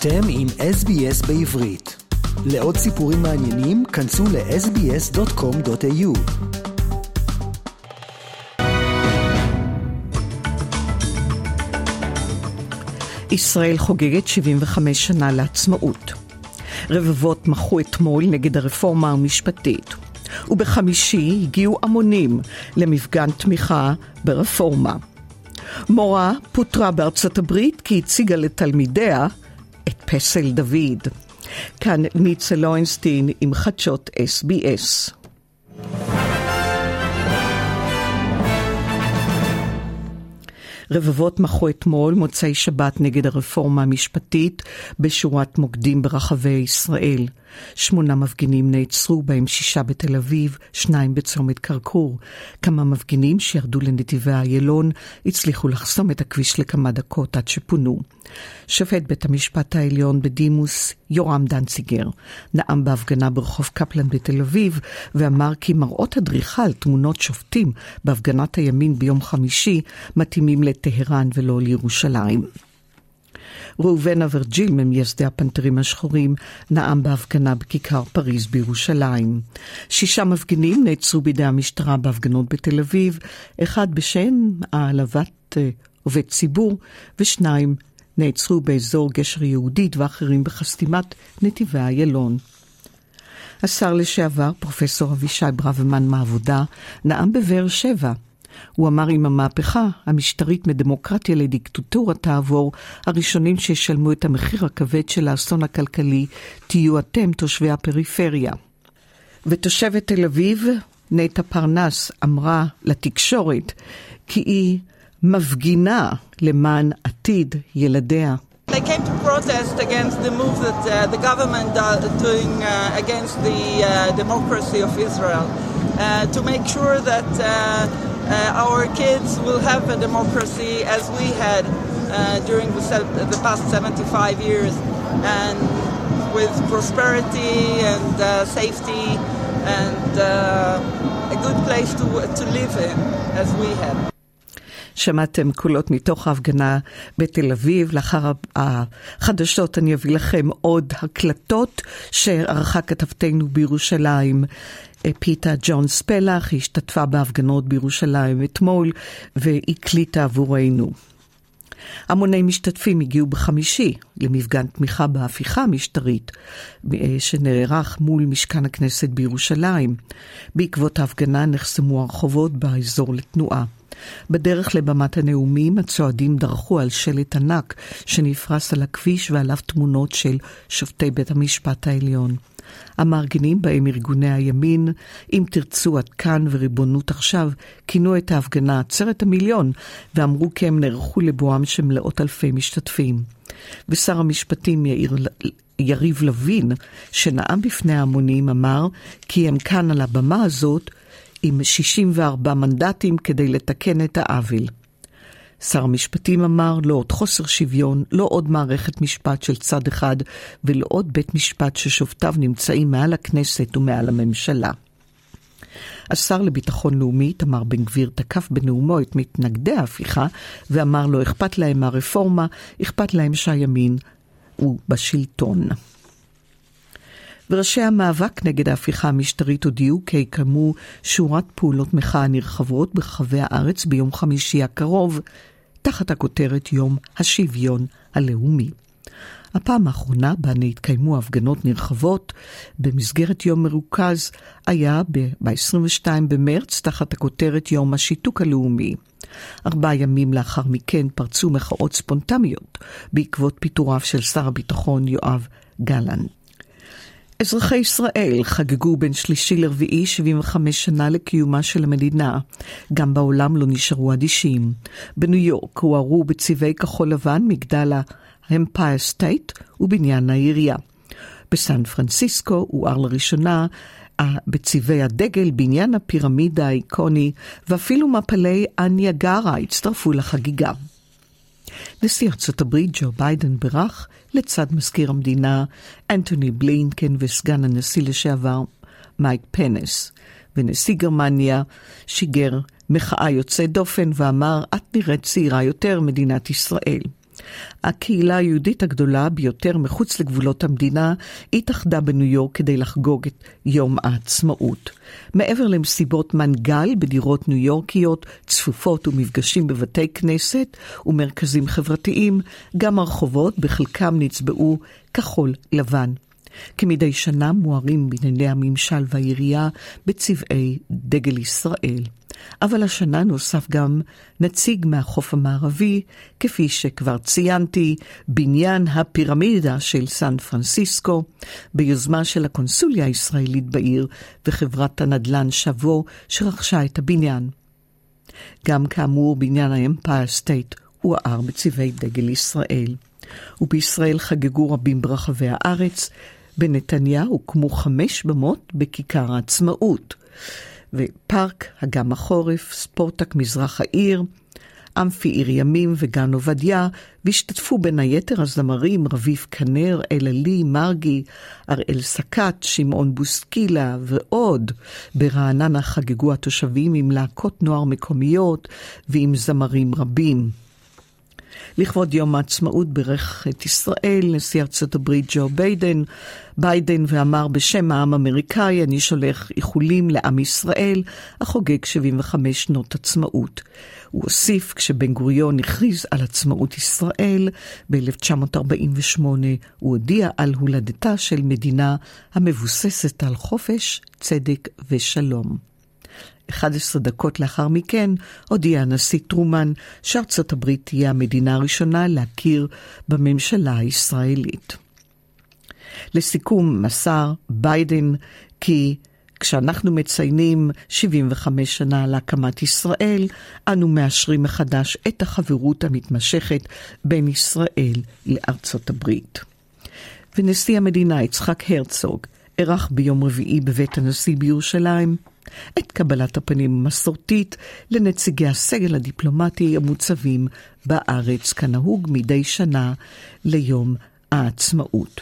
אתם עם SBS בעברית. לעוד סיפורים מעניינים, כנסו ל-sbs.com.au. ישראל חוגגת 75 שנה לעצמאות. רבבות מחו אתמול נגד הרפורמה המשפטית, ובחמישי הגיעו המונים למפגן תמיכה ברפורמה. מורה פוטרה בארצות הברית כי הציגה לתלמידיה את פסל דוד. כאן ניצה לוינסטין עם חדשות SBS. רבבות מחו אתמול, מוצאי שבת, נגד הרפורמה המשפטית בשורת מוקדים ברחבי ישראל. שמונה מפגינים נעצרו, בהם שישה בתל אביב, שניים בצומת כרכור. כמה מפגינים שירדו לנתיבי איילון הצליחו לחסום את הכביש לכמה דקות עד שפונו. שופט בית המשפט העליון בדימוס, יורם דנציגר, נאם בהפגנה ברחוב קפלן בתל אביב, ואמר כי מראות הדריכה על תמונות שופטים בהפגנת הימין ביום חמישי מתאימים לטהרן ולא לירושלים. ראובן אברג'יל, ממייסדי הפנתרים השחורים, נאם בהפגנה בכיכר פריז בירושלים. שישה מפגינים נעצרו בידי המשטרה בהפגנות בתל אביב, אחד בשם העלבת אה, עובד ציבור, ושניים נעצרו באזור גשר יהודית ואחרים בחסתימת נתיבי איילון. השר לשעבר, פרופסור אבישי ברוורמן מהעבודה, נאם בבאר שבע. הוא אמר אם המהפכה המשטרית מדמוקרטיה לדיקטטורה תעבור, הראשונים שישלמו את המחיר הכבד של האסון הכלכלי תהיו אתם, תושבי הפריפריה. ותושבת תל אביב, נטע פרנס, אמרה לתקשורת כי היא מפגינה למען עתיד ילדיה. They came to protest against the move that uh, the government is doing uh, against the uh, democracy of Israel, uh, to make sure that uh, uh, our kids will have a democracy as we had uh, during the, the past 75 years, and with prosperity and uh, safety and uh, a good place to, to live in as we had. שמעתם קולות מתוך ההפגנה בתל אביב. לאחר החדשות אני אביא לכם עוד הקלטות שערכה כתבתנו בירושלים. פיתה ג'ון ספלח, היא השתתפה בהפגנות בירושלים אתמול והקליטה עבורנו. המוני משתתפים הגיעו בחמישי למפגן תמיכה בהפיכה המשטרית שנערך מול משכן הכנסת בירושלים. בעקבות ההפגנה נחסמו הרחובות באזור לתנועה. בדרך לבמת הנאומים, הצועדים דרכו על שלט ענק שנפרס על הכביש ועליו תמונות של שופטי בית המשפט העליון. המארגנים בהם ארגוני הימין, אם תרצו עד כאן וריבונות עכשיו, כינו את ההפגנה עצרת המיליון, ואמרו כי הם נערכו לבואם של מאות אלפי משתתפים. ושר המשפטים יאיר יריב לוין, שנאם בפני ההמונים, אמר כי הם כאן על הבמה הזאת עם 64 מנדטים כדי לתקן את העוול. שר המשפטים אמר לא עוד חוסר שוויון, לא עוד מערכת משפט של צד אחד ולא עוד בית משפט ששופטיו נמצאים מעל הכנסת ומעל הממשלה. השר לביטחון לאומי, תמר בן גביר, תקף בנאומו את מתנגדי ההפיכה ואמר לא אכפת להם מהרפורמה, אכפת להם שהימין הוא בשלטון. וראשי המאבק נגד ההפיכה המשטרית הודיעו כי יקיימו שורת פעולות מחאה נרחבות ברחבי הארץ ביום חמישי הקרוב, תחת הכותרת יום השוויון הלאומי. הפעם האחרונה בה נתקיימו הפגנות נרחבות במסגרת יום מרוכז היה ב-22 במרץ תחת הכותרת יום השיתוק הלאומי. ארבעה ימים לאחר מכן פרצו מחאות ספונטמיות בעקבות פיטוריו של שר הביטחון יואב גלנט. אזרחי ישראל חגגו בין שלישי לרביעי 75 שנה לקיומה של המדינה. גם בעולם לא נשארו אדישים. בניו יורק הוארו בצבעי כחול לבן מגדל האמפייר סטייט ובניין העירייה. בסן פרנסיסקו הואר לראשונה בצבעי הדגל, בניין הפירמידה האיקוני, ואפילו מפלי הניאגרה הצטרפו לחגיגה. נשיא ארצות הברית ג'ו ביידן בירך לצד מזכיר המדינה אנטוני בלינקן וסגן הנשיא לשעבר מייק פנס. ונשיא גרמניה שיגר מחאה יוצאת דופן ואמר, את נראית צעירה יותר, מדינת ישראל. הקהילה היהודית הגדולה ביותר מחוץ לגבולות המדינה התאחדה בניו יורק כדי לחגוג את יום העצמאות. מעבר למסיבות מנגל בדירות ניו יורקיות צפופות ומפגשים בבתי כנסת ומרכזים חברתיים, גם הרחובות בחלקם נצבעו כחול לבן. כמדי שנה מוארים בנייני הממשל והעירייה בצבעי דגל ישראל. אבל השנה נוסף גם נציג מהחוף המערבי, כפי שכבר ציינתי, בניין הפירמידה של סן פרנסיסקו, ביוזמה של הקונסוליה הישראלית בעיר וחברת הנדל"ן שבו שרכשה את הבניין. גם כאמור, בניין האמפייר סטייט הואר בצבעי דגל ישראל. ובישראל חגגו רבים ברחבי הארץ, בנתניה הוקמו חמש במות בכיכר העצמאות, ופארק אגם החורף, ספורטק מזרח העיר, אמפי עיר ימים וגן עובדיה, והשתתפו בין היתר הזמרים רביב כנר, אלעלי, מרגי, אראל סקת, שמעון בוסקילה ועוד. ברעננה חגגו התושבים עם להקות נוער מקומיות ועם זמרים רבים. לכבוד יום העצמאות בירך את ישראל, נשיא ארצות הברית ג'ו ביידן, ביידן ואמר בשם העם האמריקאי, אני שולח איחולים לעם ישראל, החוגג 75 שנות עצמאות. הוא הוסיף, כשבן גוריון הכריז על עצמאות ישראל ב-1948, הוא הודיע על הולדתה של מדינה המבוססת על חופש, צדק ושלום. 11 דקות לאחר מכן הודיע הנשיא טרומן שארצות הברית תהיה המדינה הראשונה להכיר בממשלה הישראלית. לסיכום, מסר ביידן כי כשאנחנו מציינים 75 שנה להקמת ישראל, אנו מאשרים מחדש את החברות המתמשכת בין ישראל לארצות הברית. ונשיא המדינה יצחק הרצוג אירח ביום רביעי בבית הנשיא בירושלים את קבלת הפנים המסורתית לנציגי הסגל הדיפלומטי המוצבים בארץ, כנהוג מדי שנה ליום העצמאות.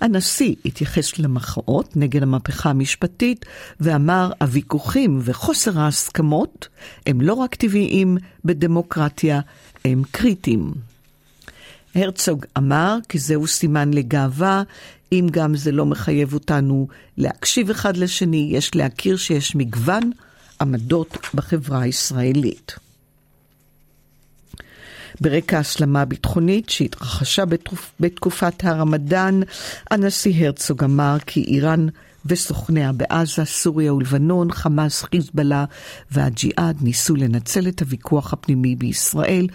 הנשיא התייחס למחאות נגד המהפכה המשפטית ואמר הוויכוחים וחוסר ההסכמות הם לא רק טבעיים בדמוקרטיה, הם קריטיים. הרצוג אמר כי זהו סימן לגאווה אם גם זה לא מחייב אותנו להקשיב אחד לשני, יש להכיר שיש מגוון עמדות בחברה הישראלית. ברקע ההסלמה הביטחונית שהתרחשה בתקופ... בתקופת הרמדאן, הנשיא הרצוג אמר כי איראן וסוכניה בעזה, סוריה ולבנון, חמאס, חיזבאללה והג'יהאד ניסו לנצל את הוויכוח הפנימי בישראל,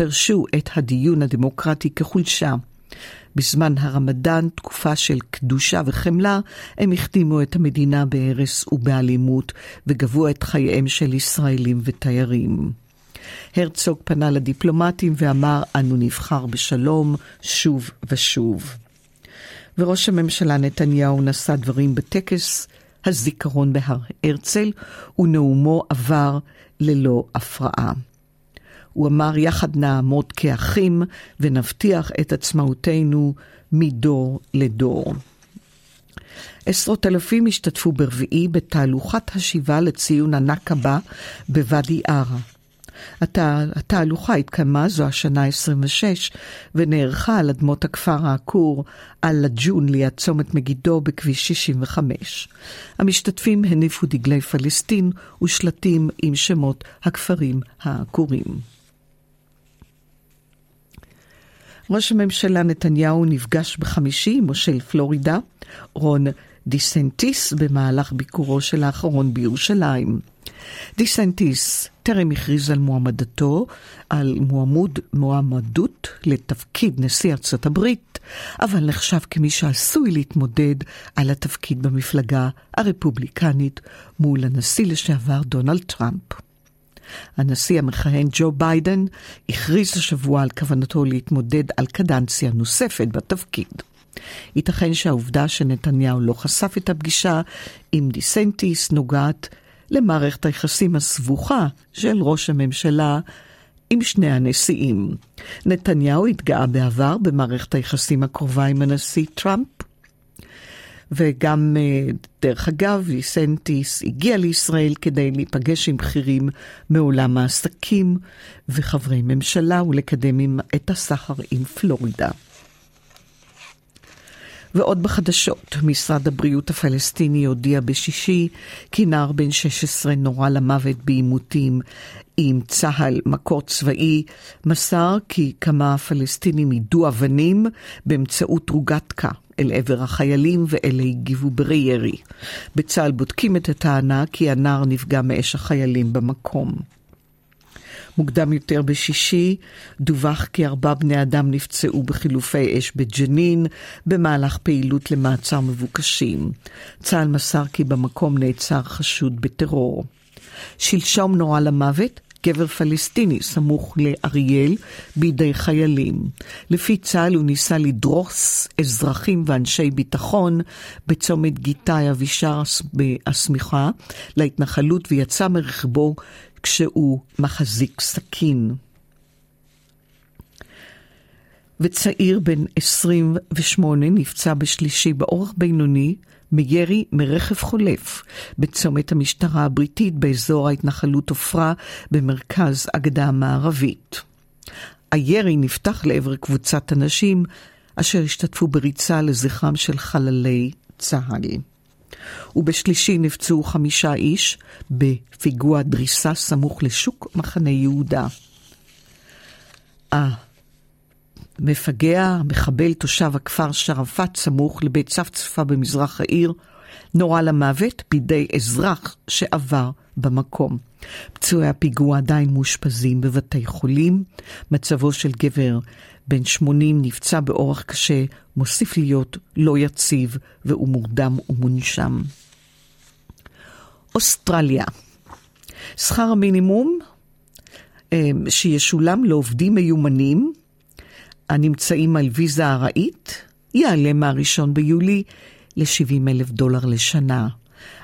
פרשו את הדיון הדמוקרטי כחולשה בזמן הרמדאן, תקופה של קדושה וחמלה, הם החתימו את המדינה בהרס ובאלימות וגבו את חייהם של ישראלים ותיירים. הרצוג פנה לדיפלומטים ואמר, אנו נבחר בשלום שוב ושוב. וראש הממשלה נתניהו נשא דברים בטקס הזיכרון בהר הרצל, ונאומו עבר ללא הפרעה. הוא אמר, יחד נעמוד כאחים ונבטיח את עצמאותנו מדור לדור. עשרות אלפים השתתפו ברביעי בתהלוכת השיבה לציון הנכבה בוואדי ערה. התה, התהלוכה התקיימה זו השנה ה-26 ונערכה על אדמות הכפר העקור על לג'ון ליד צומת מגידו בכביש 65. המשתתפים הניפו דגלי פלסטין ושלטים עם שמות הכפרים העקורים. ראש הממשלה נתניהו נפגש בחמישי עם מושל פלורידה, רון דיסנטיס, במהלך ביקורו של האחרון בירושלים. דיסנטיס טרם הכריז על מועמדתו, על מועמוד, מועמדות לתפקיד נשיא ארצות הברית, אבל נחשב כמי שעשוי להתמודד על התפקיד במפלגה הרפובליקנית מול הנשיא לשעבר דונלד טראמפ. הנשיא המכהן ג'ו ביידן הכריז השבוע על כוונתו להתמודד על קדנציה נוספת בתפקיד. ייתכן שהעובדה שנתניהו לא חשף את הפגישה עם דסנטיס נוגעת למערכת היחסים הסבוכה של ראש הממשלה עם שני הנשיאים. נתניהו התגאה בעבר במערכת היחסים הקרובה עם הנשיא טראמפ, וגם, אה, דרך אגב, ויסנטיס הגיע לישראל כדי להיפגש עם בכירים מעולם העסקים וחברי ממשלה ולקדם את הסחר עם פלורידה. ועוד בחדשות, משרד הבריאות הפלסטיני הודיע בשישי כי נער בן 16 נורה למוות בעימותים עם צה"ל, מקור צבאי, מסר כי כמה פלסטינים יידו אבנים באמצעות רוגטקה אל עבר החיילים ואלה הגיבו ברי ירי. בצה"ל בודקים את הטענה כי הנער נפגע מאש החיילים במקום. מוקדם יותר בשישי דווח כי ארבעה בני אדם נפצעו בחילופי אש בג'נין במהלך פעילות למעצר מבוקשים. צה"ל מסר כי במקום נעצר חשוד בטרור. שלשום נורה למוות גבר פלסטיני סמוך לאריאל בידי חיילים. לפי צה"ל הוא ניסה לדרוס אזרחים ואנשי ביטחון בצומת גיתאי אבישר הסמיכה להתנחלות ויצא מרכבו כשהוא מחזיק סכין. וצעיר בן 28 נפצע בשלישי באורח בינוני מירי מרכב חולף בצומת המשטרה הבריטית באזור ההתנחלות עופרה במרכז הגדה המערבית. הירי נפתח לעבר קבוצת אנשים אשר השתתפו בריצה לזכרם של חללי צה"ל. ובשלישי נפצעו חמישה איש בפיגוע דריסה סמוך לשוק מחנה יהודה. המפגע, מחבל תושב הכפר שרפת סמוך לבית צפצפה במזרח העיר, נורה למוות בידי אזרח שעבר במקום. פצועי הפיגוע עדיין מאושפזים בבתי חולים. מצבו של גבר בן 80 נפצע באורח קשה, מוסיף להיות לא יציב והוא מורדם ומונשם. אוסטרליה. שכר המינימום אה, שישולם לעובדים מיומנים הנמצאים על ויזה ארעית יעלה מהראשון ביולי ל-70 אלף דולר לשנה.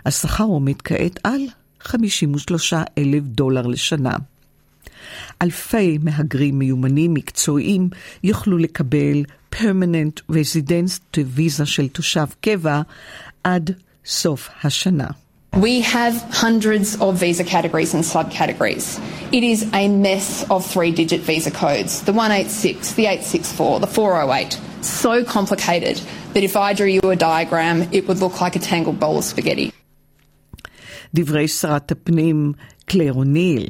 השכר עומד כעת על 53 אלף דולר לשנה. אלפי מהגרים מיומנים מקצועיים יוכלו לקבל permanent residence ויזה של תושב קבע עד סוף השנה. We have hundreds of visa categories and subcategories. It is a mess of three digit visa codes the 186, the 864, the 408. So complicated that if I drew you a diagram, it would look like a tangled bowl of spaghetti. דברי שרת הפנים קלר אוניל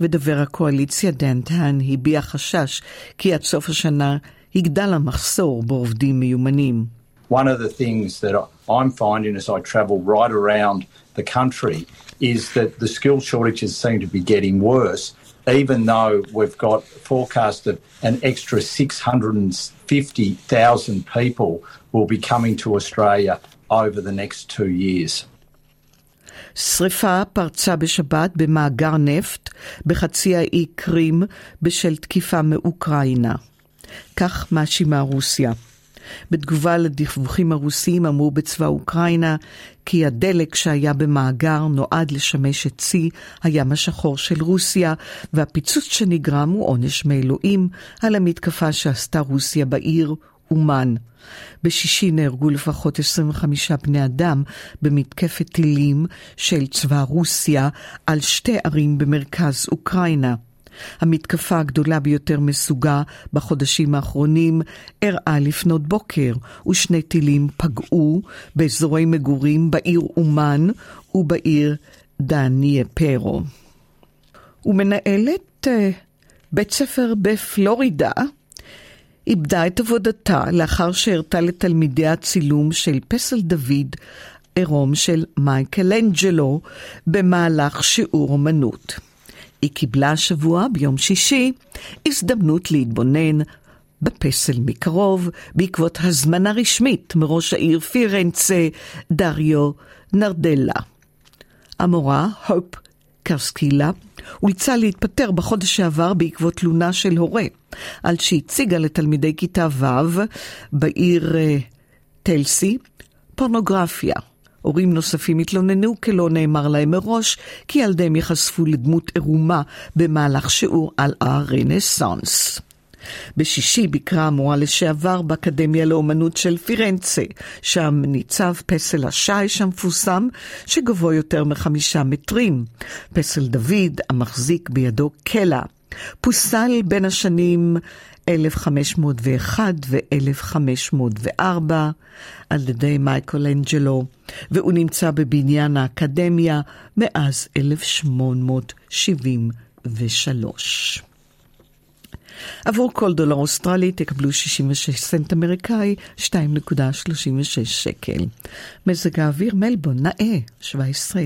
ודובר הקואליציה דנטן הביע חשש כי עד סוף השנה יגדל המחסור בעובדים מיומנים. One of the things that I'm finding as I travel right around the country is that the skill shortages seem to be getting worse, even though we've got forecasted an extra 650,000 people will be coming to Australia over the next two years. שריפה פרצה בשבת במאגר נפט בחצי האי קרים בשל תקיפה מאוקראינה. כך מאשימה רוסיה. בתגובה לדיווחים הרוסיים אמרו בצבא אוקראינה כי הדלק שהיה במאגר נועד לשמש את צי הים השחור של רוסיה, והפיצוץ שנגרם הוא עונש מאלוהים על המתקפה שעשתה רוסיה בעיר אומן. בשישי נהרגו לפחות 25 בני אדם במתקפת טילים של צבא רוסיה על שתי ערים במרכז אוקראינה. המתקפה הגדולה ביותר מסוגה בחודשים האחרונים אירעה לפנות בוקר, ושני טילים פגעו באזורי מגורים בעיר אומן ובעיר דניאפרו. ומנהלת uh, בית ספר בפלורידה איבדה את עבודתה לאחר שהראתה לתלמידיה צילום של פסל דוד עירום של מייקל אנג'לו במהלך שיעור אמנות. היא קיבלה השבוע, ביום שישי, הזדמנות להתבונן בפסל מקרוב, בעקבות הזמנה רשמית מראש העיר פירנצה, דריו נרדלה. המורה, הופ קרסקילה, אולצה להתפטר בחודש שעבר בעקבות תלונה של הורה, על שהציגה לתלמידי כיתה ו' בעיר אה, טלסי פורנוגרפיה. הורים נוספים התלוננו כי לא נאמר להם מראש כי ילדיהם ייחשפו לדמות עירומה במהלך שיעור על הרנסאנס. בשישי ביקרה המורה לשעבר באקדמיה לאומנות של פירנצה, שם ניצב פסל השיש המפורסם, שגבוה יותר מחמישה מטרים. פסל דוד, המחזיק בידו קלע. פוסל בין השנים 1501 ו-1504 על ידי מייקל אנג'לו, והוא נמצא בבניין האקדמיה מאז 1873. עבור כל דולר אוסטרלי תקבלו 66 סנט אמריקאי, 2.36 שקל. מזג האוויר מלבון נאה, 17.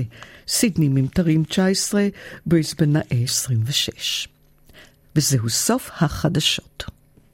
סידני ממטרים 19, בריסבן נאה 26. וזהו סוף החדשות.